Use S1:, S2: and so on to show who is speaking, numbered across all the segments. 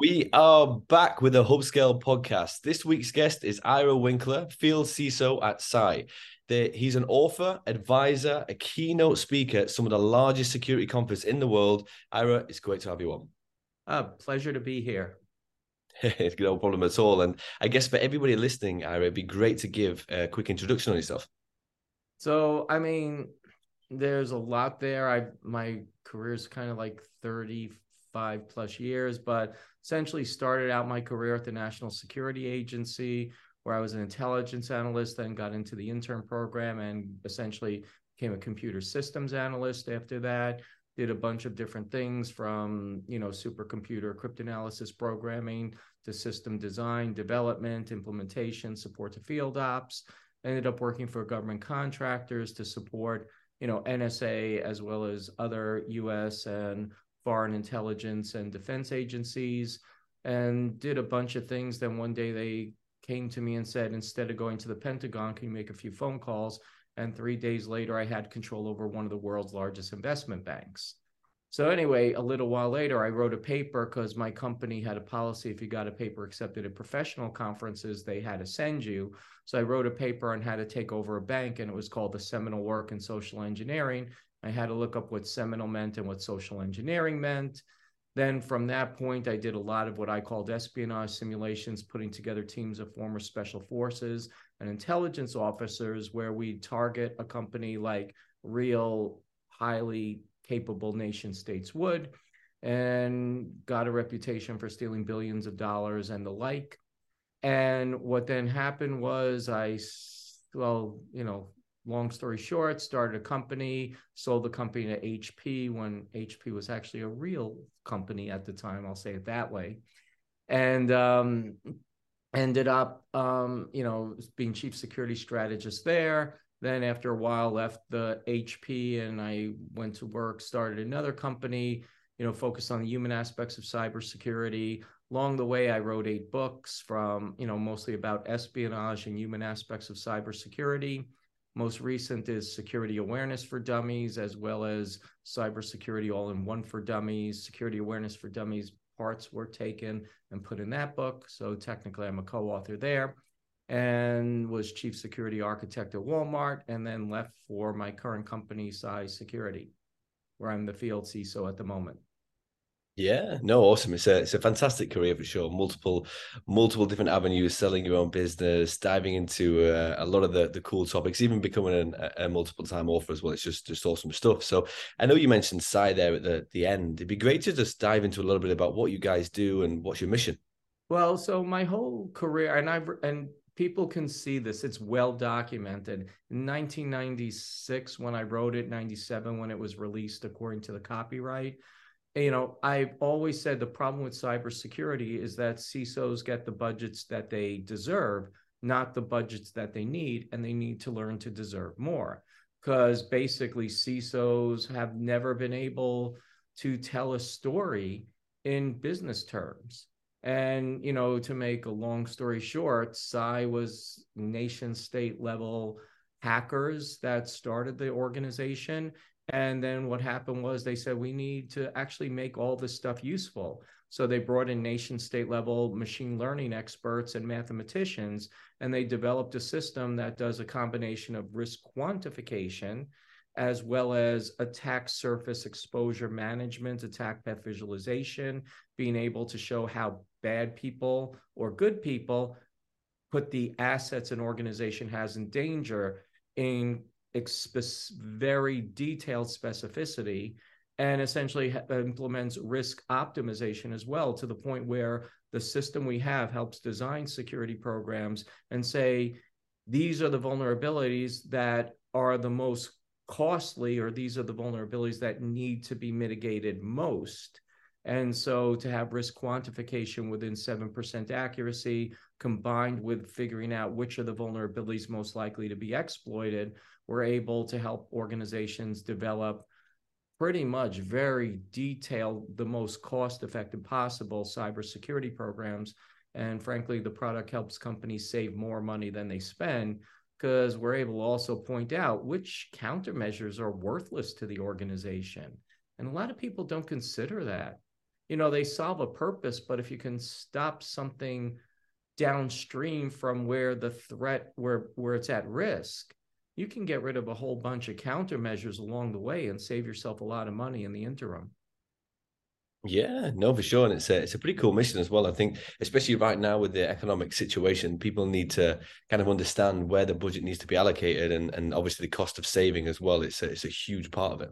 S1: We are back with the Hubscale podcast. This week's guest is Ira Winkler, field CISO at Cye. He's an author, advisor, a keynote speaker at some of the largest security conferences in the world. Ira, it's great to have you on.
S2: Uh, pleasure to be here.
S1: it's no problem at all. And I guess for everybody listening, Ira, it'd be great to give a quick introduction on yourself.
S2: So, I mean, there's a lot there. I my career's kind of like 35 plus years, but essentially started out my career at the National Security Agency, where I was an intelligence analyst, then got into the intern program and essentially became a computer systems analyst after that. Did a bunch of different things from, you know, supercomputer cryptanalysis programming to system design, development, implementation, support to field ops. Ended up working for government contractors to support, you know, NSA as well as other US and foreign intelligence and defense agencies and did a bunch of things. Then one day they came to me and said, instead of going to the Pentagon, can you make a few phone calls? And three days later, I had control over one of the world's largest investment banks. So, anyway, a little while later, I wrote a paper because my company had a policy if you got a paper accepted at professional conferences, they had to send you. So, I wrote a paper on how to take over a bank, and it was called The Seminal Work in Social Engineering. I had to look up what seminal meant and what social engineering meant. Then from that point, I did a lot of what I called espionage simulations, putting together teams of former special forces and intelligence officers where we target a company like real, highly capable nation states would, and got a reputation for stealing billions of dollars and the like. And what then happened was I, well, you know, long story short, started a company, sold the company to HP when HP was actually a real company at the time. I'll say it that way. And um, ended up, um, you know, being chief security strategist there. Then after a while, left the HP and I went to work, started another company, you know, focused on the human aspects of cybersecurity. Along the way, I wrote eight books from, you know, mostly about espionage and human aspects of cybersecurity. Most recent is Security Awareness for Dummies, as well as Cybersecurity All in One for Dummies. Security Awareness for Dummies parts were taken and put in that book. So technically, I'm a co author there and was chief security architect at Walmart, and then left for my current company, Cye Security, where I'm the field CISO at the moment.
S1: Yeah, no, awesome. It's a it's a fantastic career for sure. Multiple multiple different avenues, selling your own business, diving into uh, a lot of the the cool topics, even becoming an, a, multiple time author as well. It's just just awesome stuff. So I know you mentioned Cye there at the the end. It'd be great to just dive into a little bit about what you guys do and what's your mission.
S2: Well, so my whole career, and I've and people can see this it's well documented in 1996 when i wrote it 97 when it was released according to the copyright you know, I've always said the problem with cybersecurity is that CISOs get the budgets that they deserve, not the budgets that they need, and they need to learn to deserve more. Because basically, CISOs have never been able to tell a story in business terms. And, you know, to make a long story short, Cye was nation state level hackers that started the organization and then what happened was they said, we need to actually make all this stuff useful. So they brought in nation state level machine learning experts and mathematicians, and they developed a system that does a combination of risk quantification as well as attack surface exposure management, attack path visualization, being able to show how bad people or good people put the assets an organization has in danger in very detailed specificity and essentially implements risk optimization as well to the point where the system we have helps design security programs and say these are the vulnerabilities that are the most costly or these are the vulnerabilities that need to be mitigated most. And so to have risk quantification within 7% accuracy combined with figuring out which are the vulnerabilities most likely to be exploited we're able to help organizations develop pretty much very detailed, the most cost effective possible cybersecurity programs. And frankly, the product helps companies save more money than they spend because we're able to also point out which countermeasures are worthless to the organization. And a lot of people don't consider that. you know, they solve a purpose, but if you can stop something downstream from where the threat where where it's at risk, you can get rid of a whole bunch of countermeasures along the way and save yourself a lot of money in the interim.
S1: Yeah, no, for sure, and it's a it's a pretty cool mission as well. I think, especially right now with the economic situation, people need to kind of understand where the budget needs to be allocated, and and obviously the cost of saving as well. It's a it's a huge part of it.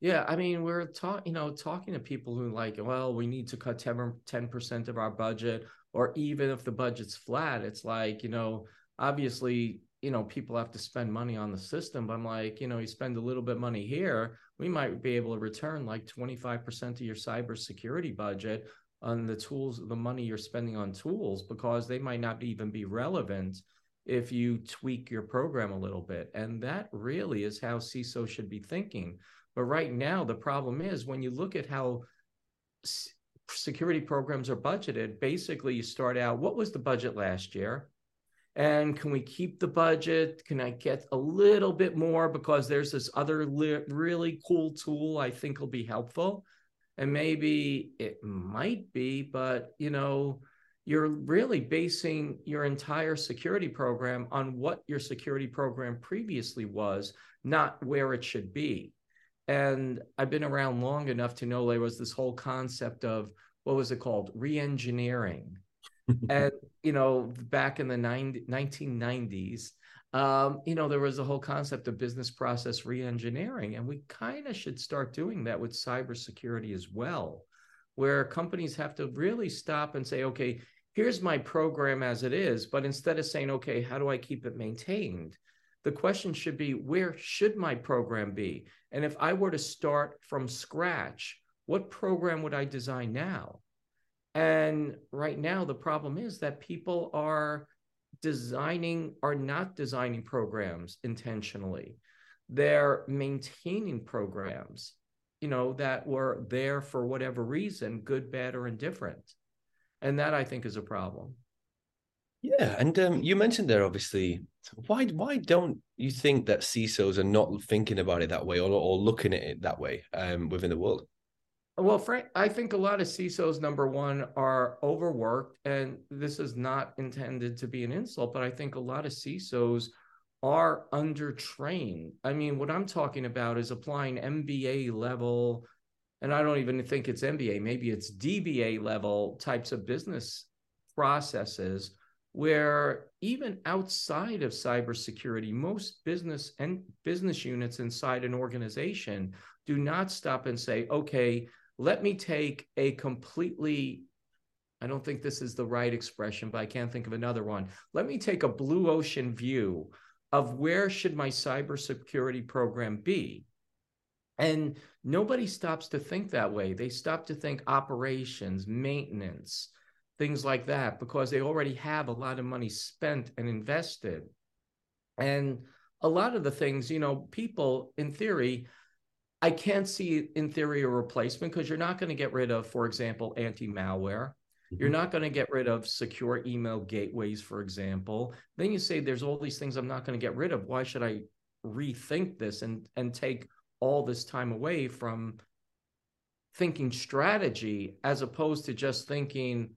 S2: Yeah, I mean, we're talking, you know, talking to people who like, well, we need to cut 10 percent of our budget, or even if the budget's flat, it's like, you know, obviously you know people have to spend money on the system but i'm like you know you spend a little bit of money here we might be able to return like 25% of your cybersecurity budget on the tools the money you're spending on tools because they might not even be relevant if you tweak your program a little bit. And that really is how ciso should be thinking. But right now the problem is when you look at how security programs are budgeted basically you start out what was the budget last year and can we keep the budget? Can i get a little bit more? Because there's this other li- really cool tool i think will be helpful. And maybe it might be but you know you're really basing your entire security program on what your security program previously was not where it should be. And i've been around long enough to know there was this whole concept of what was it called? Re-engineering and you know back in the 90, 1990s um, you know there was a whole concept of business process reengineering and we kind of should start doing that with cybersecurity as well where companies have to really stop and say okay here's my program as it is but instead of saying okay how do i keep it maintained? The question should be where should my program be? And if i were to start from scratch what program would i design now and right now, the problem is that people are designing, are not designing programs intentionally. They're maintaining programs, you know, that were there for whatever reason, good, bad, or indifferent. And that I think is a problem.
S1: Yeah, and um, you mentioned there obviously why why don't you think that CISOs are not thinking about it that way or, or looking at it that way um, within the world?
S2: Well, Frank, I think a lot of CISOs, number one, are overworked. And this is not intended to be an insult, but I think a lot of CISOs are undertrained. I mean, what I'm talking about is applying MBA level, and I don't even think it's MBA, maybe it's DBA level types of business processes where even outside of cybersecurity, most business and business units inside an organization do not stop and say, okay, let me take a completely I don't think this is the right expression, but I can't think of another one. Let me take a blue ocean view of where should my cybersecurity program be? And nobody stops to think that way. They stop to think operations, maintenance, things like that, because they already have a lot of money spent and invested. And a lot of the things, you know, people in theory I can't see in theory a replacement because you're not going to get rid of, for example, anti malware. Mm-hmm. You're not going to get rid of secure email gateways, for example. Then you say there's all these things I'm not going to get rid of. Why should I rethink this and and take all this time away from thinking strategy as opposed to just thinking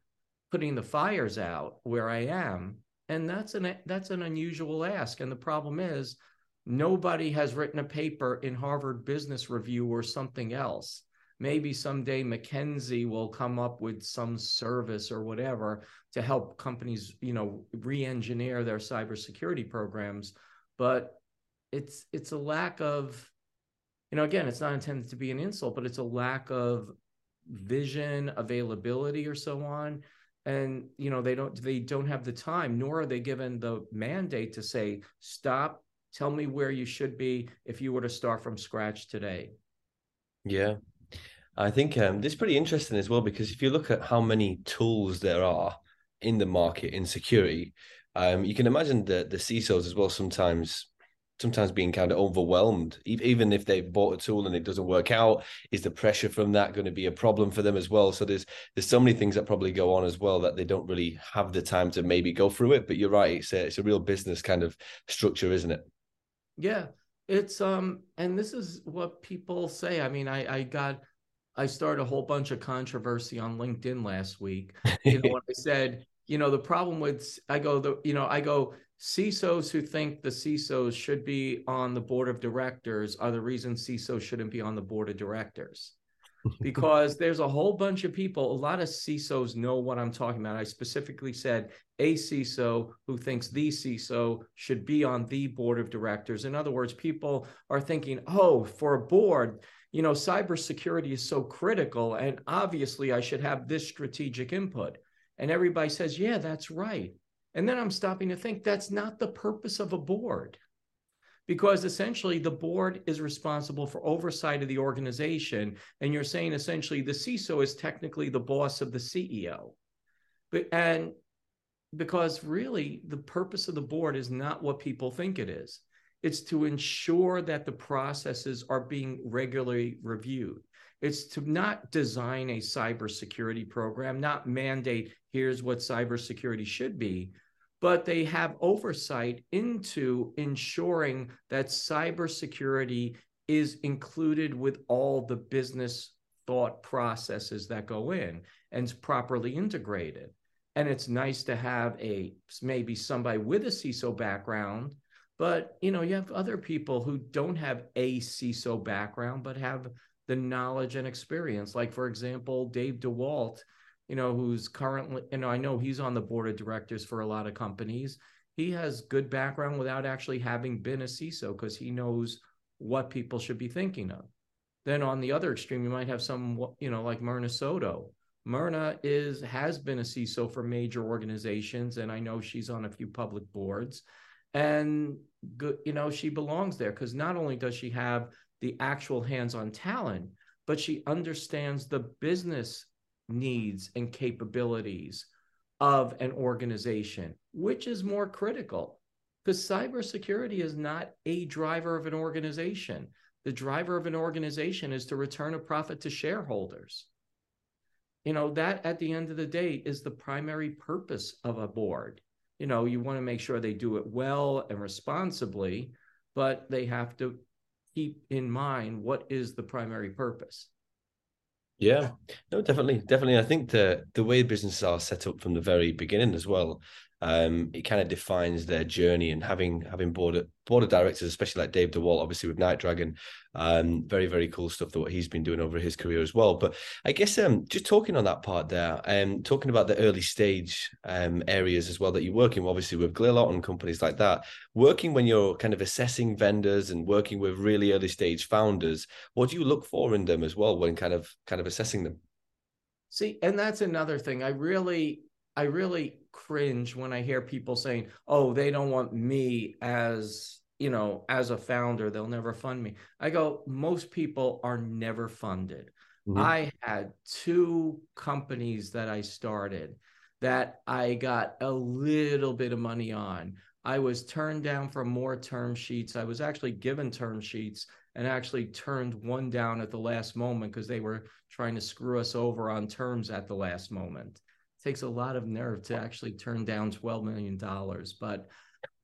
S2: putting the fires out where I am? And that's an that's an unusual ask. And the problem is Nobody has written a paper in Harvard Business Review or something else. Maybe someday McKinsey will come up with some service or whatever to help companies, you know, re-engineer their cybersecurity programs. But it's it's a lack of, you know, again, it's not intended to be an insult, but it's a lack of vision, availability, or so on and you know they don't they don't have the time nor are they given the mandate to say stop Tell me where you should be if you were to start from scratch today.
S1: Yeah. I think um, this is pretty interesting as well because if you look at how many tools there are in the market in security, um, you can imagine that the CISOs as well sometimes sometimes being kind of overwhelmed even if they've bought a tool and it doesn't work out is the pressure from that going to be a problem for them as well so there's there's so many things that probably go on as well that they don't really have the time to maybe go through it but you're right it's a, it's a real business kind of structure isn't it
S2: yeah, it's um, and this is what people say. I mean, I I got I started a whole bunch of controversy on LinkedIn last week. You know, when I said, you know, the problem with I go the you know I go CISOs who think the CISOs should be on the board of directors are the reason CISOs shouldn't be on the board of directors. because there's a whole bunch of people, a lot of CISOs know what I'm talking about. I specifically said a CISO who thinks the CISO should be on the board of directors. In other words, people are thinking, oh, for a board, you know, cybersecurity is so critical, and obviously I should have this strategic input. And everybody says, yeah, that's right. And then I'm stopping to think that's not the purpose of a board because essentially the board is responsible for oversight of the organization. And you're saying essentially the CISO is technically the boss of the CEO. But, and because really the purpose of the board is not what people think it is. It's to ensure that the processes are being regularly reviewed. It's to not design a cybersecurity program, not mandate here's what cybersecurity should be, but they have oversight into ensuring that cybersecurity is included with all the business thought processes that go in and is properly integrated. And it's nice to have a maybe somebody with a CISO background, but you know, you have other people who don't have a CISO background, but have the knowledge and experience. Like, for example, Dave DeWalt you know, who's currently, you know, I know he's on the board of directors for a lot of companies. He has good background without actually having been a CISO because he knows what people should be thinking of. Then on the other extreme, you might have some, you know, like Myrna Soto. Myrna is has been a CISO for major organizations, and I know she's on a few public boards. And you know, she belongs there because not only does she have the actual hands-on talent, but she understands the business needs and capabilities of an organization, which is more critical because cybersecurity is not a driver of an organization. The driver of an organization is to return a profit to shareholders. You know, that at the end of the day is the primary purpose of a board. You know, you want to make sure they do it well and responsibly, but they have to keep in mind what is the primary purpose.
S1: Yeah, no, definitely, definitely. I think the the way businesses are set up from the very beginning as well, um, it kind of defines their journey. And having having board board of directors, especially like Dave DeWalt, obviously with NightDragon, um, very very cool stuff that what he's been doing over his career as well. But I guess um, just talking on that part there, um, talking about the early stage um areas as well that you're working, obviously with Glilot and companies like that, working when you're kind of assessing vendors and working with really early stage founders, what do you look for in them as well when kind of kind of assessing them?
S2: See, and that's another thing. I really I really cringe when I hear people saying, "Oh, they don't want me as you know as a founder. They'll never fund me." I go, most people are never funded. Mm-hmm. I had two companies that I started that I got a little bit of money on. I was turned down for more term sheets. I was actually given term sheets and actually turned one down at the last moment because they were trying to screw us over on terms at the last moment takes a lot of nerve to actually turn down $12 million. But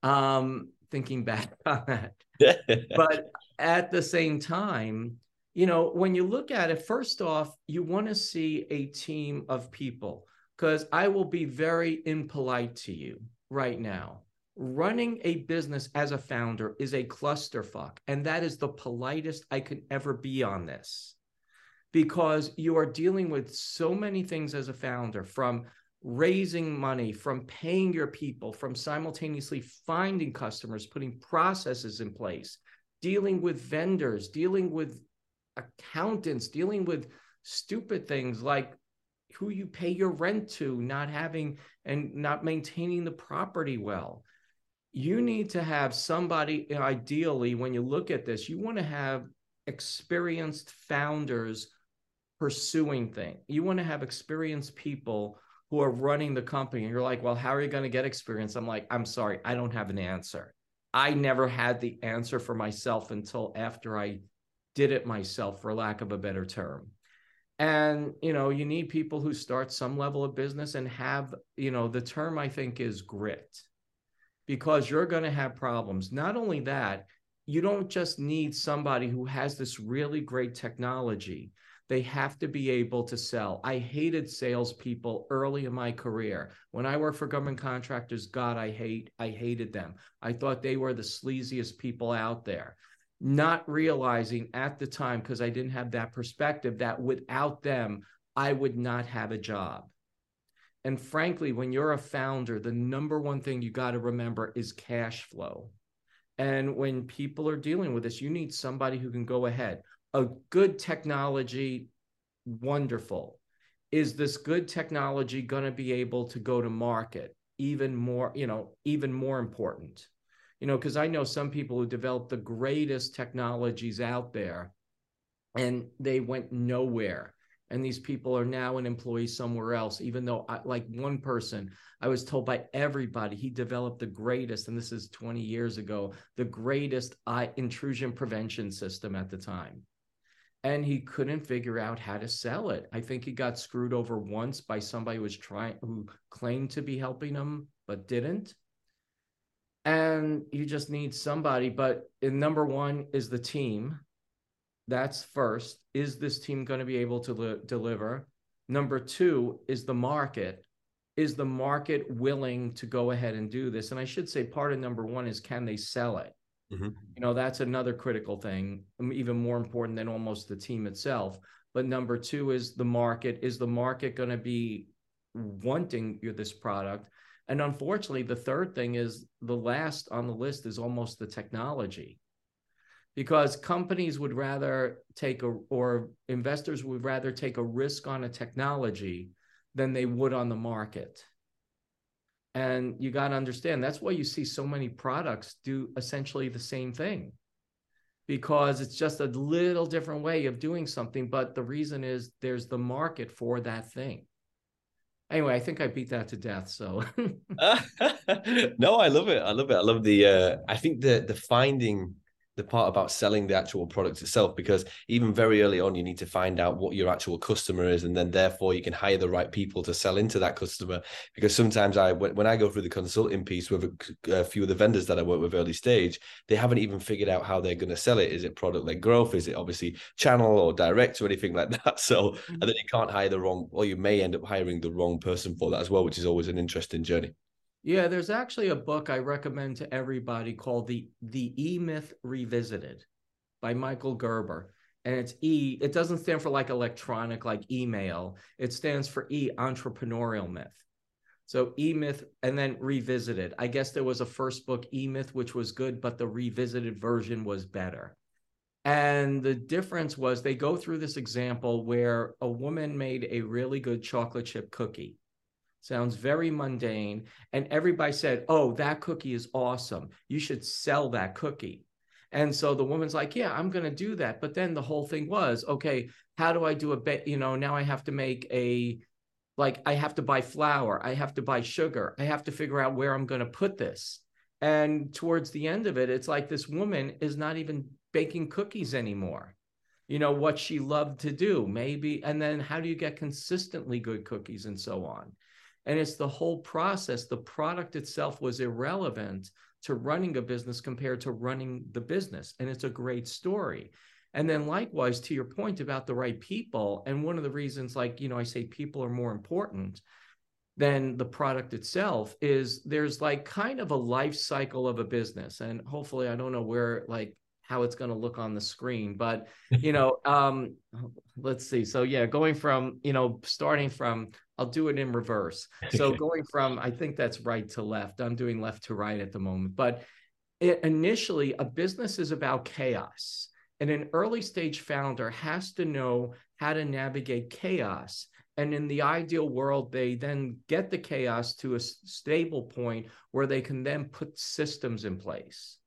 S2: um, thinking back on that, but at the same time, you know, when you look at it, first off, you want to see a team of people because I will be very impolite to you right now. Running a business as a founder is a clusterfuck, and that is the politest I could ever be on this because you are dealing with so many things as a founder from raising money, from paying your people, from simultaneously finding customers, putting processes in place, dealing with vendors, dealing with accountants, dealing with stupid things like who you pay your rent to, not having and not maintaining the property well. You need to have somebody, ideally, when you look at this, you want to have experienced founders pursuing thing. You want to have experienced people who are running the company. And you're like, well, how are you going to get experience? I'm like, I'm sorry, I don't have an answer. I never had the answer for myself until after I did it myself, for lack of a better term. And, you know, you need people who start some level of business and have, you know, the term I think is grit because you're going to have problems. Not only that, you don't just need somebody who has this really great technology They have to be able to sell. I hated salespeople early in my career. When I worked for government contractors, God, I hate, I hated them. I thought they were the sleaziest people out there. Not realizing at the time, because I didn't have that perspective, that without them, I would not have a job. And frankly, when you're a founder, the number one thing you got to remember is cash flow. And when people are dealing with this, you need somebody who can go ahead a good technology, wonderful. Is this good technology going to be able to go to market? Even more, you know, even more important. You know, because I know some people who developed the greatest technologies out there and they went nowhere. And these people are now an employee somewhere else, even though, I, like one person, I was told by everybody he developed the greatest, and this is 20 years ago, the greatest intrusion prevention system at the time and he couldn't figure out how to sell it. I think he got screwed over once by somebody who was trying who claimed to be helping him but didn't. And you just need somebody. But in number one is the team. That's first. Is this team going to be able to li- deliver? Number two is the market. Is the market willing to go ahead and do this? And I should say part of number one is can they sell it? Mm-hmm. You know, that's another critical thing, um, even more important than almost the team itself. But number two is the market. Is the market going to be wanting this product? And unfortunately, the third thing is the last on the list is almost the technology. Because companies would rather take a, or investors would rather take a risk on a technology than they would on the market. And you got to understand that's why you see so many products do essentially the same thing because it's just a little different way of doing something. But the reason is there's the market for that thing. Anyway, I think I beat that to death. So
S1: no, I love it. I love it. I love the uh I think the the finding the part about selling the actual product itself because even very early on you need to find out what your actual customer is and then therefore you can hire the right people to sell into that customer. Because sometimes i when i go through the consulting piece with a, few of the vendors that i work with early stage they haven't even figured out how they're going to sell it. Is it product led growth? Is it obviously channel or direct or anything like that? So mm-hmm. and then you can't hire the wrong or you may end up hiring the wrong person for that as well which is always an interesting journey
S2: yeah, there's actually a book I recommend to everybody called the the E Myth Revisited by Michael Gerber. And it's E, it doesn't stand for like electronic, like email. It stands for E, entrepreneurial myth. So E Myth and then revisited. I guess there was a first book, E Myth, which was good, but the revisited version was better. And the difference was they go through this example where a woman made a really good chocolate chip cookie Sounds very mundane. And everybody said, Oh, that cookie is awesome. You should sell that cookie. And so the woman's like, Yeah, I'm going to do that. But then the whole thing was, okay, how do I do a bet? You know, now I have to make a, like, I have to buy flour, I have to buy sugar, I have to figure out where I'm going to put this. And towards the end of it, it's like this woman is not even baking cookies anymore. You know, what she loved to do, maybe. And then how do you get consistently good cookies and so on? And it's the whole process. The product itself was irrelevant to running a business compared to running the business. And it's a great story. And then, likewise, to your point about the right people, and one of the reasons, like, you know, I say people are more important than the product itself is there's like kind of a life cycle of a business. And hopefully, I don't know where, like, how it's going to look on the screen but you know um let's see so yeah going from you know starting from I'll do it in reverse. So going from, I think that's right to left. I'm doing left to right at the moment. But it, initially, a business is about chaos. And an early stage founder has to know how to navigate chaos. And in the ideal world, they then get the chaos to a stable point where they can then put systems in place.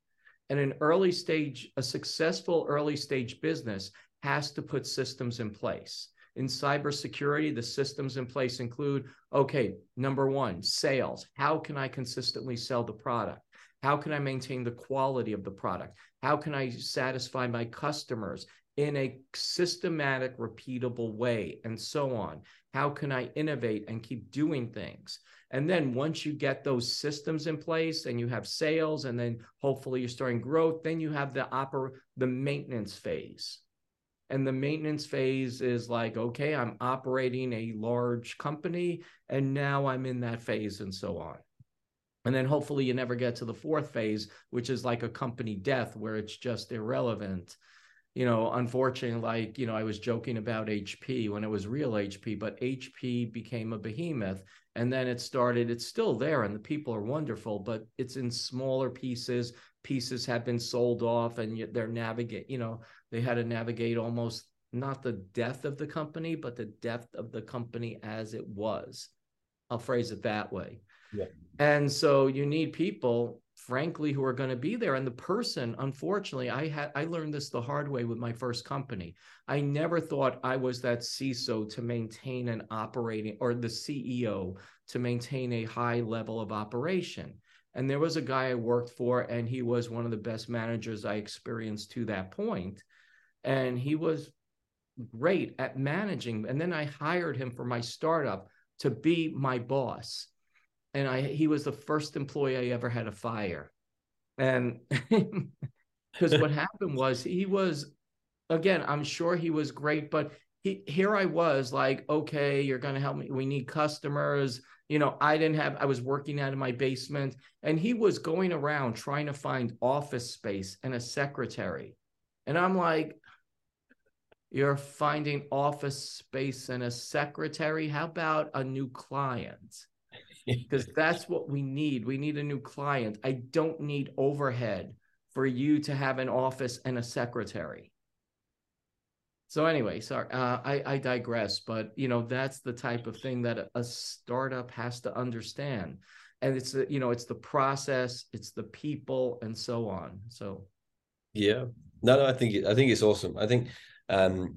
S2: And an early stage, a successful early stage business has to put systems in place in cybersecurity, the systems in place include okay, number one, sales. How can I consistently sell the product? How can I maintain the quality of the product? How can I satisfy my customers in a systematic, repeatable way, and so on? How can I innovate and keep doing things? And then once you get those systems in place and you have sales, and then hopefully you're starting growth, then you have the oper- the maintenance phase And the maintenance phase is like, okay, I'm operating a large company and now I'm in that phase and so on. And then hopefully you never get to the fourth phase, which is like a company death where it's just irrelevant. You know, unfortunately, like, you know, I was joking about HP when it was real HP, but HP became a behemoth. And then it started, it's still there and the people are wonderful, but it's in smaller pieces. Pieces have been sold off and they're navigate, you know, they had to navigate almost not the death of the company, but the death of the company as it was. I'll phrase it that way.
S1: Yeah.
S2: And so you need people, frankly, who are going to be there. And the person, unfortunately, I had I learned this the hard way with my first company. I never thought I was that CISO to maintain an operating or the CEO to maintain a high level of operation. And there was a guy I worked for, and he was one of the best managers I experienced to that point. And he was great at managing. And then I hired him for my startup to be my boss and I he was the first employee I ever had to fire. And because what happened was he was again, I'm sure he was great, but he here I was like, okay, you're gonna help me. We need customers. You know, I didn't have, I was working out of my basement, and he was going around trying to find office space and a secretary. And I'm like, you're finding office space and a secretary. How about a new client? because that's what we need. We need a new client. I don't need overhead for you to have an office and a secretary. So anyway, sorry, uh, I, I digress, but you know that's the type of thing that a, a startup has to understand, and it's the, you know it's the process, it's the people, and so on. So,
S1: yeah, no, no, I think I think it's awesome. I think um,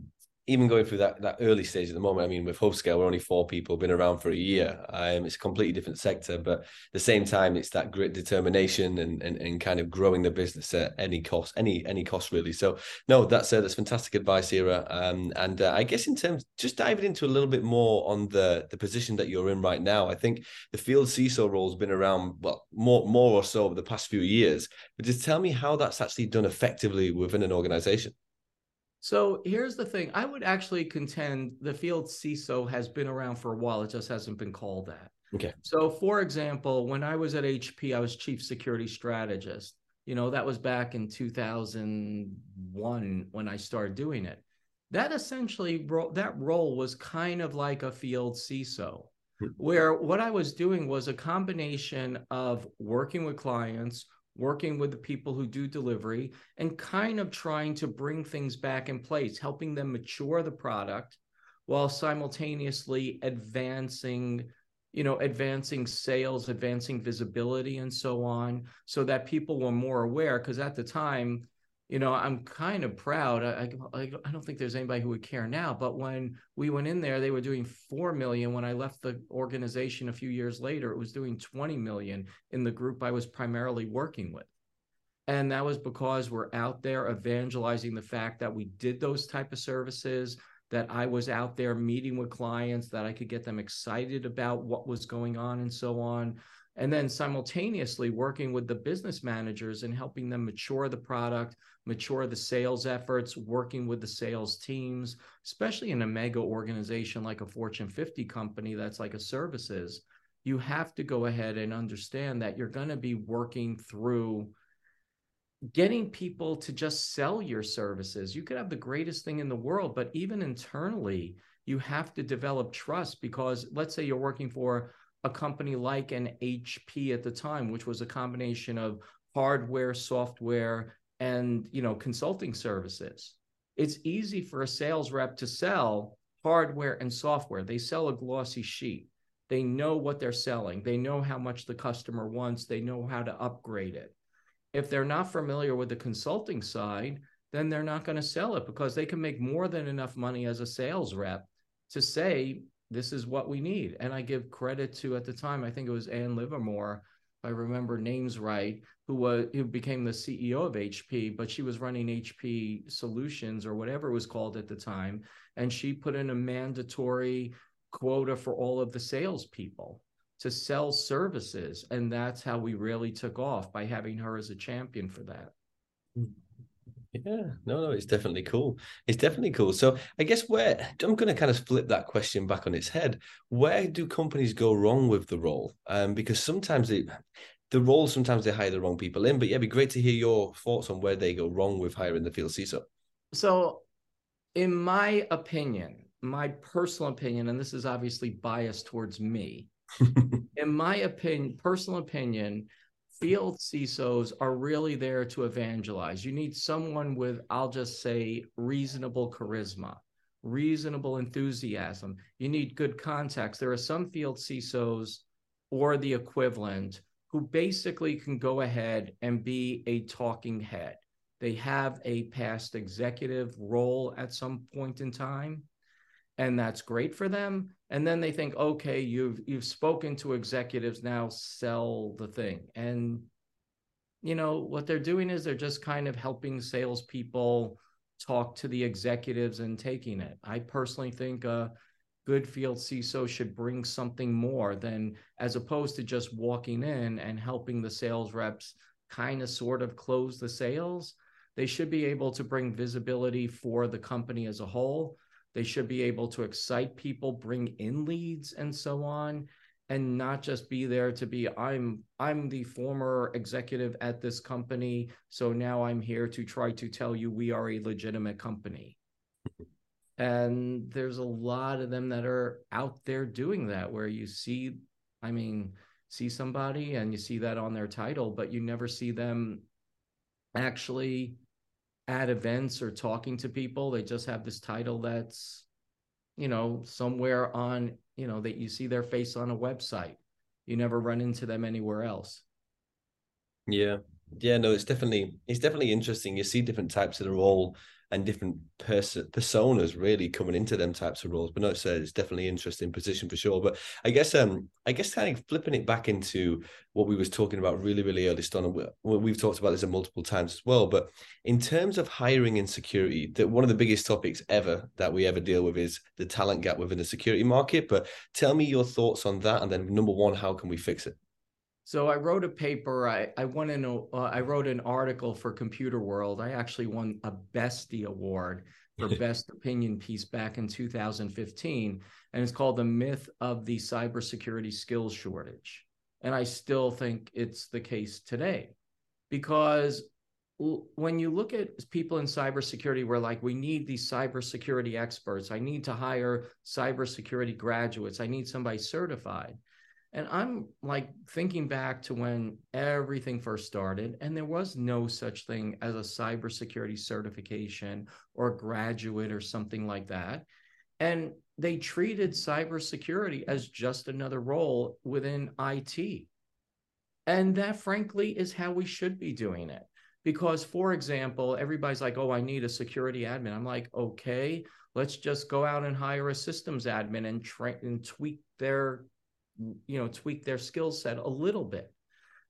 S1: even going through that that early stage at the moment, I mean, with HubScale, we're only four people, been around for a year. Um, it's a completely different sector, but at the same time, it's that grit, determination, and and, and kind of growing the business at any cost, any any cost really. So no, that's uh, that's fantastic advice, Ira. Um, and uh, I guess in terms, just diving into a little bit more on the the position that you're in right now, I think the field CISO role has been around well more more or so over the past few years. But just tell me how that's actually done effectively within an organization.
S2: So here's the thing. I would actually contend the field CISO has been around for a while. It just hasn't been called that.
S1: Okay.
S2: So for example, when I was at HP, I was chief security strategist. You know, that was back in 2001 when I started doing it. That essentially that role was kind of like a field CISO, hmm. where what I was doing was a combination of working with clients, working with the people who do delivery and kind of trying to bring things back in place, helping them mature the product while simultaneously advancing you know advancing sales advancing visibility and so on so that people were more aware because at the time you know, I'm kind of proud. I, I, I don't think there's anybody who would care now, but when we went in there, they were doing 4 million. When I left the organization a few years later, it was doing 20 million in the group I was primarily working with. And that was because we're out there evangelizing the fact that we did those type of services, that I was out there meeting with clients, that I could get them excited about what was going on and so on and then simultaneously working with the business managers and helping them mature the product mature the sales efforts working with the sales teams especially in a mega organization like a fortune 50 company that's like a services. You have to go ahead and understand that you're going to be working through getting people to just sell your services. You could have the greatest thing in the world but even internally you have to develop trust because let's say you're working for a company like an HP at the time, which was a combination of hardware, software, and you know consulting services. It's easy for a sales rep to sell hardware and software. They sell a glossy sheet. They know what they're selling. They know how much the customer wants. They know how to upgrade it. If they're not familiar with the consulting side, then they're not going to sell it because they can make more than enough money as a sales rep to say, this is what we need. And I give credit to at the time, I think it was Ann Livermore, if I remember names right, who was who became the CEO of HP, but she was running HP Solutions or whatever it was called at the time, and she put in a mandatory quota for all of the salespeople to sell services, and that's how we really took off by having her as a champion for that. Hmm.
S1: Yeah, no, no, it's definitely cool. It's definitely cool. So I guess where I'm going to kind of flip that question back on its head. Where do companies go wrong with the role? Um, because sometimes it, the role sometimes they hire the wrong people in. But yeah, it'd be great to hear your thoughts on where they go wrong with hiring the field CISO.
S2: So, in my opinion, my personal opinion, and this is obviously biased towards me. in my opinion, personal opinion, field CISOs are really there to evangelize. You need someone with, I'll just say, reasonable charisma, reasonable enthusiasm. You need good contacts. There are some field CISOs or the equivalent who basically can go ahead and be a talking head. They have a past executive role at some point in time and that's great for them. And then they think okay you've you've spoken to executives now sell the thing. And you know what they're doing is they're just kind of helping salespeople talk to the executives and taking it. I personally think a good field ciso should bring something more than as opposed to just walking in and helping the sales reps kind of sort of close the sales they should be able to bring visibility for the company as a whole they should be able to excite people, bring in leads, and so on, and not just be there to be I'm I'm the former executive at this company, so now I'm here to try to tell you we are a legitimate company. and there's a lot of them that are out there doing that where you see I mean see somebody and you see that on their title but you never see them actually at events or talking to people. They just have this title that's, you know, somewhere on, you know, that you see their face on a website. You never run into them anywhere else.
S1: Yeah. Yeah, no, it's definitely it's definitely interesting. You see different types of the role and different pers- personas really coming into them types of roles. But no, it's, definitely interesting position for sure. But I guess um I guess kind of flipping it back into what we was talking about really really early on, and we, we've talked about this multiple times as well. But in terms of hiring in security, that one of the biggest topics ever that we ever deal with is the talent gap within the security market. But tell me your thoughts on that, and then number one, how can we fix it?
S2: So I wrote a paper. I I won an uh, I wrote an article for Computerworld. I actually won a Bestie Award for best opinion piece back in 2015, and it's called "The Myth of the Cybersecurity Skills Shortage." And I still think it's the case today, because when you look at people in cybersecurity, we're like, we need these cybersecurity experts. I need to hire cybersecurity graduates. I need somebody certified. And I'm like thinking back to when everything first started, and there was no such thing as a cybersecurity certification or graduate or something like that. And they treated cybersecurity as just another role within IT. And that, frankly, is how we should be doing it. Because, for example, everybody's like, oh, I need a security admin. I'm like, okay, let's just go out and hire a systems admin and, tra- and tweak their you know tweak their skill set a little bit.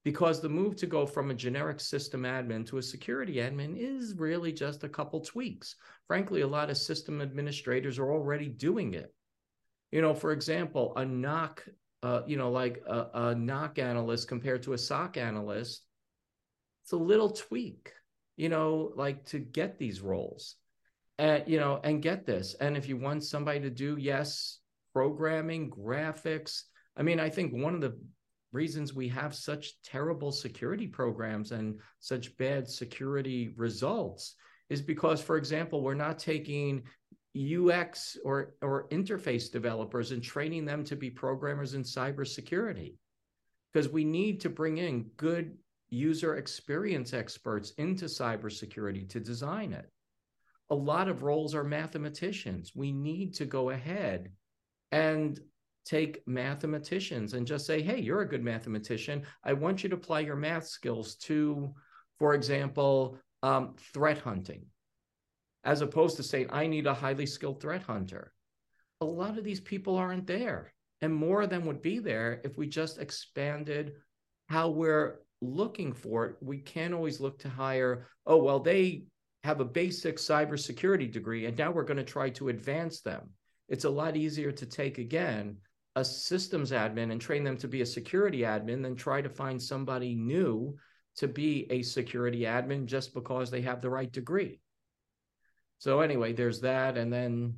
S2: Because the move to go from a generic system admin to a security admin is really just a couple tweaks. Frankly a lot of system administrators are already doing it. You know for example a NOC uh, you know like a, a NOC analyst compared to a SOC analyst it's a little tweak you know like to get these roles. And you know and get this. And if you want somebody to do yes programming graphics I mean, I think one of the reasons we have such terrible security programs and such bad security results is because, for example, we're not taking UX or, or interface developers and training them to be programmers in cybersecurity. Because we need to bring in good user experience experts into cybersecurity to design it. A lot of roles are mathematicians. We need to go ahead and take mathematicians and just say, hey, you're a good mathematician. I want you to apply your math skills to, for example, um, threat hunting, as opposed to saying, I need a highly skilled threat hunter. A lot of these people aren't there. And more of them would be there if we just expanded how we're looking for it. We can't always look to hire, oh, well, they have a basic cybersecurity degree, and now we're going to try to advance them. It's a lot easier to take again a systems admin and train them to be a security admin than try to find somebody new to be a security admin just because they have the right degree. So anyway, there's that. And then,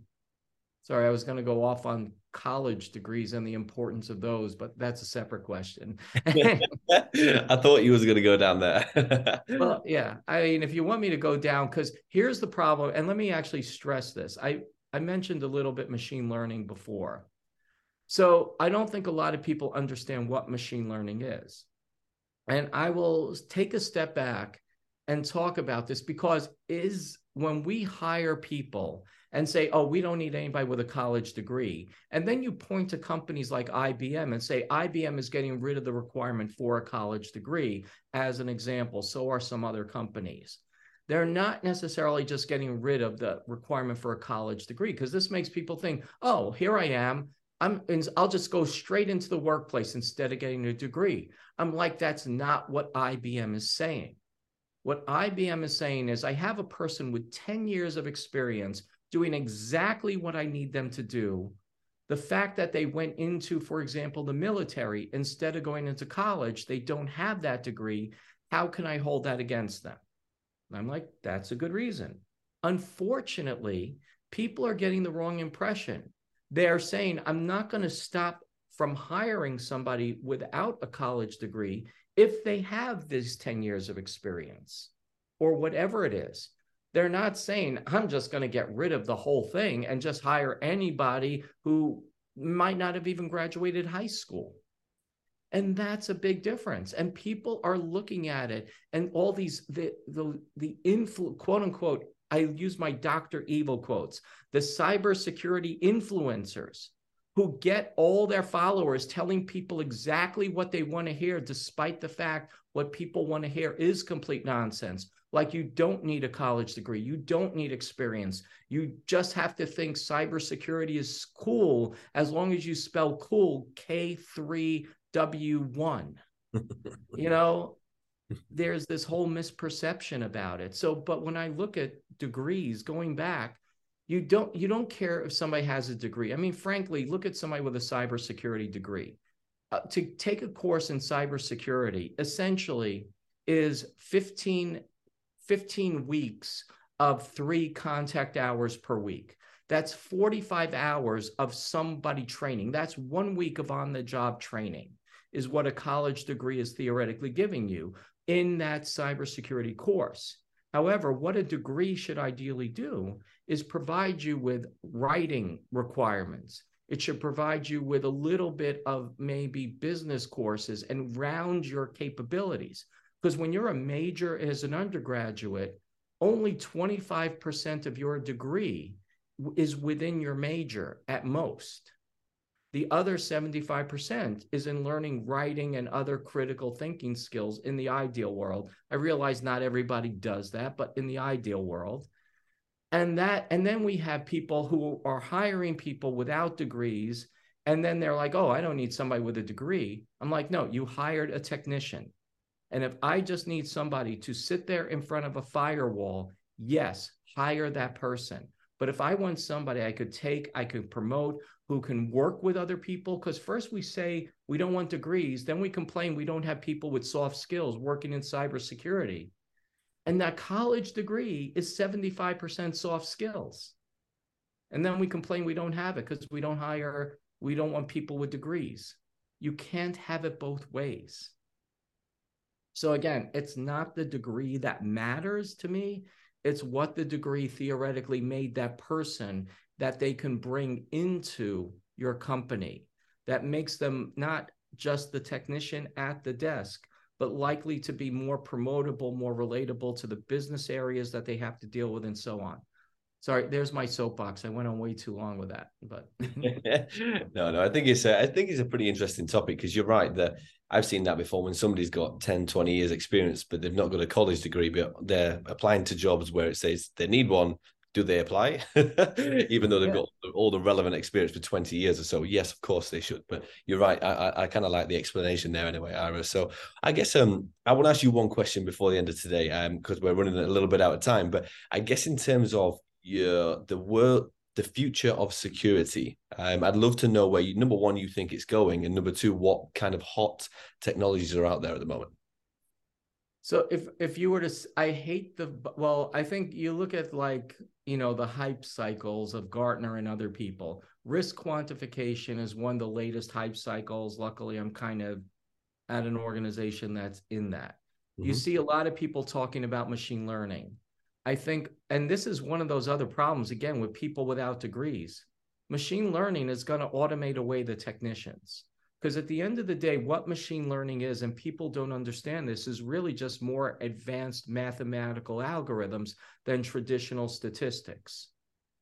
S2: sorry, I was going to go off on college degrees and the importance of those, but that's a separate question.
S1: I thought you was going to go down there.
S2: well, yeah. I mean, if you want me to go down, because here's the problem, and let me actually stress this. I I mentioned a little bit machine learning before. So I don't think a lot of people understand what machine learning is. And I will take a step back and talk about this because is when we hire people and say, oh, we don't need anybody with a college degree. And then you point to companies like IBM and say, IBM is getting rid of the requirement for a college degree, as an example. So are some other companies. They're not necessarily just getting rid of the requirement for a college degree because this makes people think, oh, here I am. I'm I'll just go straight into the workplace instead of getting a degree. I'm like, that's not what IBM is saying. What IBM is saying is, I have a person with 10 years of experience doing exactly what I need them to do. The fact that they went into, for example, the military instead of going into college, they don't have that degree. How can I hold that against them? And I'm like, that's a good reason. Unfortunately, people are getting the wrong impression they're saying, I'm not going to stop from hiring somebody without a college degree if they have these 10 years of experience or whatever it is. They're not saying, I'm just going to get rid of the whole thing and just hire anybody who might not have even graduated high school. And that's a big difference. And people are looking at it and all these, the, the, the influ, quote unquote, I use my Dr. Evil quotes, the cybersecurity influencers who get all their followers telling people exactly what they want to hear, despite the fact what people want to hear is complete nonsense. Like you don't need a college degree, you don't need experience. You just have to think cybersecurity is cool as long as you spell cool K3W1. you know, there's this whole misperception about it. So, but when I look at degrees going back, you don't you don't care if somebody has a degree. I mean, frankly, look at somebody with a cybersecurity degree. Uh, to take a course in cybersecurity essentially is 15, 15 weeks of three contact hours per week. That's 45 hours of somebody training. That's one week of on the job training, is what a college degree is theoretically giving you in that cybersecurity course. However, what a degree should ideally do is provide you with writing requirements. It should provide you with a little bit of maybe business courses and round your capabilities. Because when you're a major as an undergraduate, only 25% of your degree is within your major at most. The other 75% is in learning writing and other critical thinking skills in the ideal world. I realize not everybody does that, but in the ideal world. And that and then we have people who are hiring people without degrees and then they're like, "Oh, I don't need somebody with a degree." I'm like, "No, you hired a technician." And if I just need somebody to sit there in front of a firewall, yes, hire that person. But if I want somebody I could take, I could promote, who can work with other people, because first we say we don't want degrees, then we complain we don't have people with soft skills working in cybersecurity. And that college degree is 75% soft skills. And then we complain we don't have it because we don't hire, we don't want people with degrees. You can't have it both ways. So again, it's not the degree that matters to me. It's what the degree theoretically made that person that they can bring into your company that makes them not just the technician at the desk, but likely to be more promotable, more relatable to the business areas that they have to deal with, and so on. Sorry, there's my soapbox. I went on way too long with that, but
S1: no, no, I think it's a, I think it's a pretty interesting topic because you're right that I've seen that before when somebody's got 10, 20 years experience, but they've not got a college degree, but they're applying to jobs where it says they need one. Do they apply? Even though they've yeah. got all the relevant experience for 20 years or so. Yes, of course they should. But you're right. I, I, I kind of like the explanation there anyway, Ira. So I guess um I want to ask you one question before the end of today, um, because we're running a little bit out of time. But I guess in terms of your the world the future of security. Um, I'd love to know where you, number one, you think it's going, and number two, what kind of hot technologies are out there at the moment.
S2: So if if you were to, I hate the well. I think you look at like you know the hype cycles of Gartner and other people. Risk quantification is one of the latest hype cycles. Luckily, I'm kind of at an organization that's in that. Mm-hmm. You see a lot of people talking about machine learning. I think, and this is one of those other problems again with people without degrees. Machine learning is going to automate away the technicians. Because at the end of the day, what machine learning is, and people don't understand this, is really just more advanced mathematical algorithms than traditional statistics.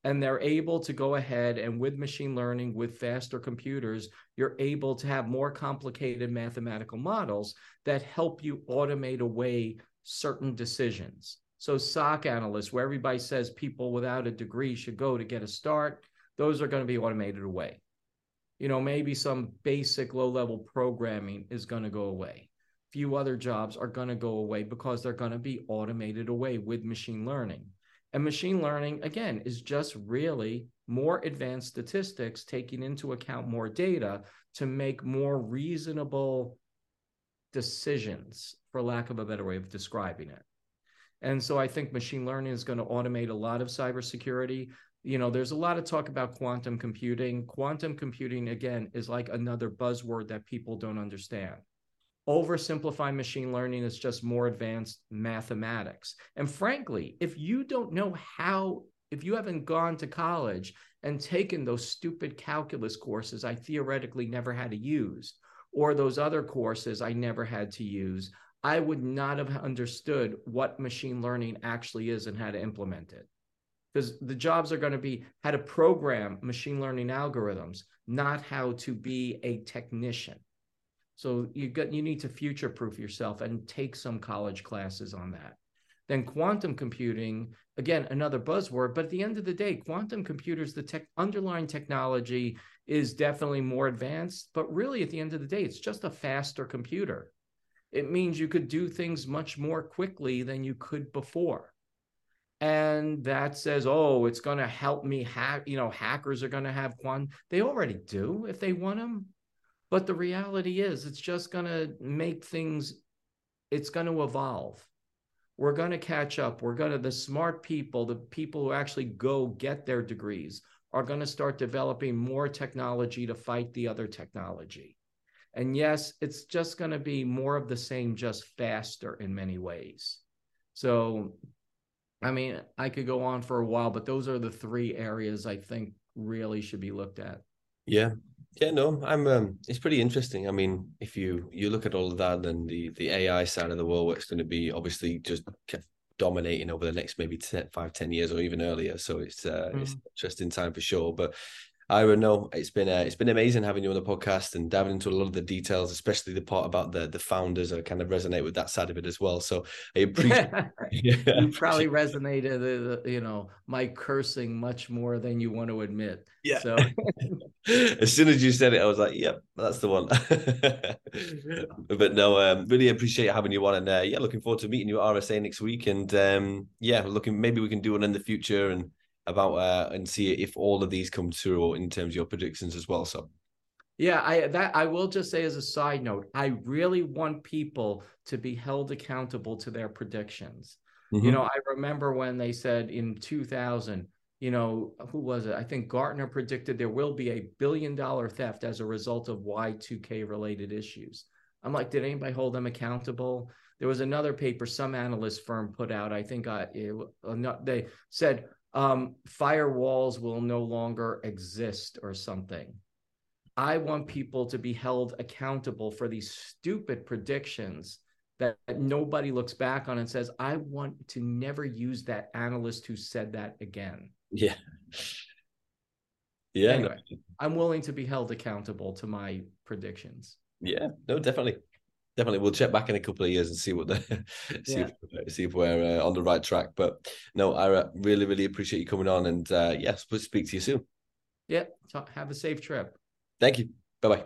S2: And they're able to go ahead and with machine learning, with faster computers, you're able to have more complicated mathematical models that help you automate away certain decisions. So, SOC analysts, where everybody says people without a degree should go to get a start, those are going to be automated away you know, maybe some basic low level programming is going to go away. Few other jobs are going to go away because they're going to be automated away with machine learning. And machine learning, again, is just really more advanced statistics taking into account more data to make more reasonable decisions, for lack of a better way of describing it. And so I think machine learning is going to automate a lot of cybersecurity. You know there's a lot of talk about quantum computing. Quantum computing again is like another buzzword that people don't understand. Oversimplifying machine learning is just more advanced mathematics. And frankly if you don't know how if you haven't gone to college and taken those stupid calculus courses i theoretically never had to use or those other courses i never had to use i would not have understood what machine learning actually is and how to implement it because the jobs are going to be how to program machine learning algorithms, not how to be a technician. So you got you need to future proof yourself and take some college classes on that. Then quantum computing, again, another buzzword, but at the end of the day, quantum computers, the tech underlying technology is definitely more advanced, but really at the end of the day, it's just a faster computer. It means you could do things much more quickly than you could before. And that says oh it's going to help me hack you know hackers are going to have quant they already do if they want them but the reality is it's just going to make things it's going to evolve. We're going to catch up. We're going to the smart people the people who actually go get their degrees are going to start developing more technology to fight the other technology and yes it's just going to be more of the same just faster in many ways so I mean, I could go on for a while, but those are the three areas I think really should be looked at.
S1: Yeah. Yeah, no, I'm um it's pretty interesting. I mean, if you you look at all of that and the the AI side of the world, what's going to be obviously just dominating over the next maybe 10, 5 10 years or even earlier so it's uh mm. it's interesting time for sure but Ira, no, it's been uh, it's been amazing having you on the podcast and diving into a lot of the details, especially the part about the the founders. I kind of resonate with that side of it as well. So I appreciate.
S2: you probably resonated, you know, my cursing much more than you want to admit.
S1: Yeah. So as soon as you said it, I was like, "Yep, that's the one." but no, um, really appreciate having you on, and uh, yeah, looking forward to meeting you at RSA next week, and um, yeah, looking maybe we can do one in the future and about uh, and see if all of these come through in terms of your predictions as well. So
S2: yeah, I that I will just say as a side note, I really want people to be held accountable to their predictions. Mm-hmm. You know, I remember when they said in 2000, you know, who was it? I think Gartner predicted there will be a billion dollar theft as a result of Y2K related issues. I'm like, did anybody hold them accountable? There was another paper some analyst firm put out. I think I, it, they said um, firewalls will no longer exist or something. I want people to be held accountable for these stupid predictions that, that nobody looks back on and says, I want to never use that analyst who said that again.
S1: Yeah. Yeah.
S2: Anyway, no. I'm willing to be held accountable to my predictions.
S1: Yeah, no, definitely definitely we'll check back in a couple of years and see what the see, yeah. if, see if we're uh, on the right track but no i really really appreciate you coming on and uh yes we'll speak to you soon.
S2: Yeah have a safe trip.
S1: Thank you. Bye-bye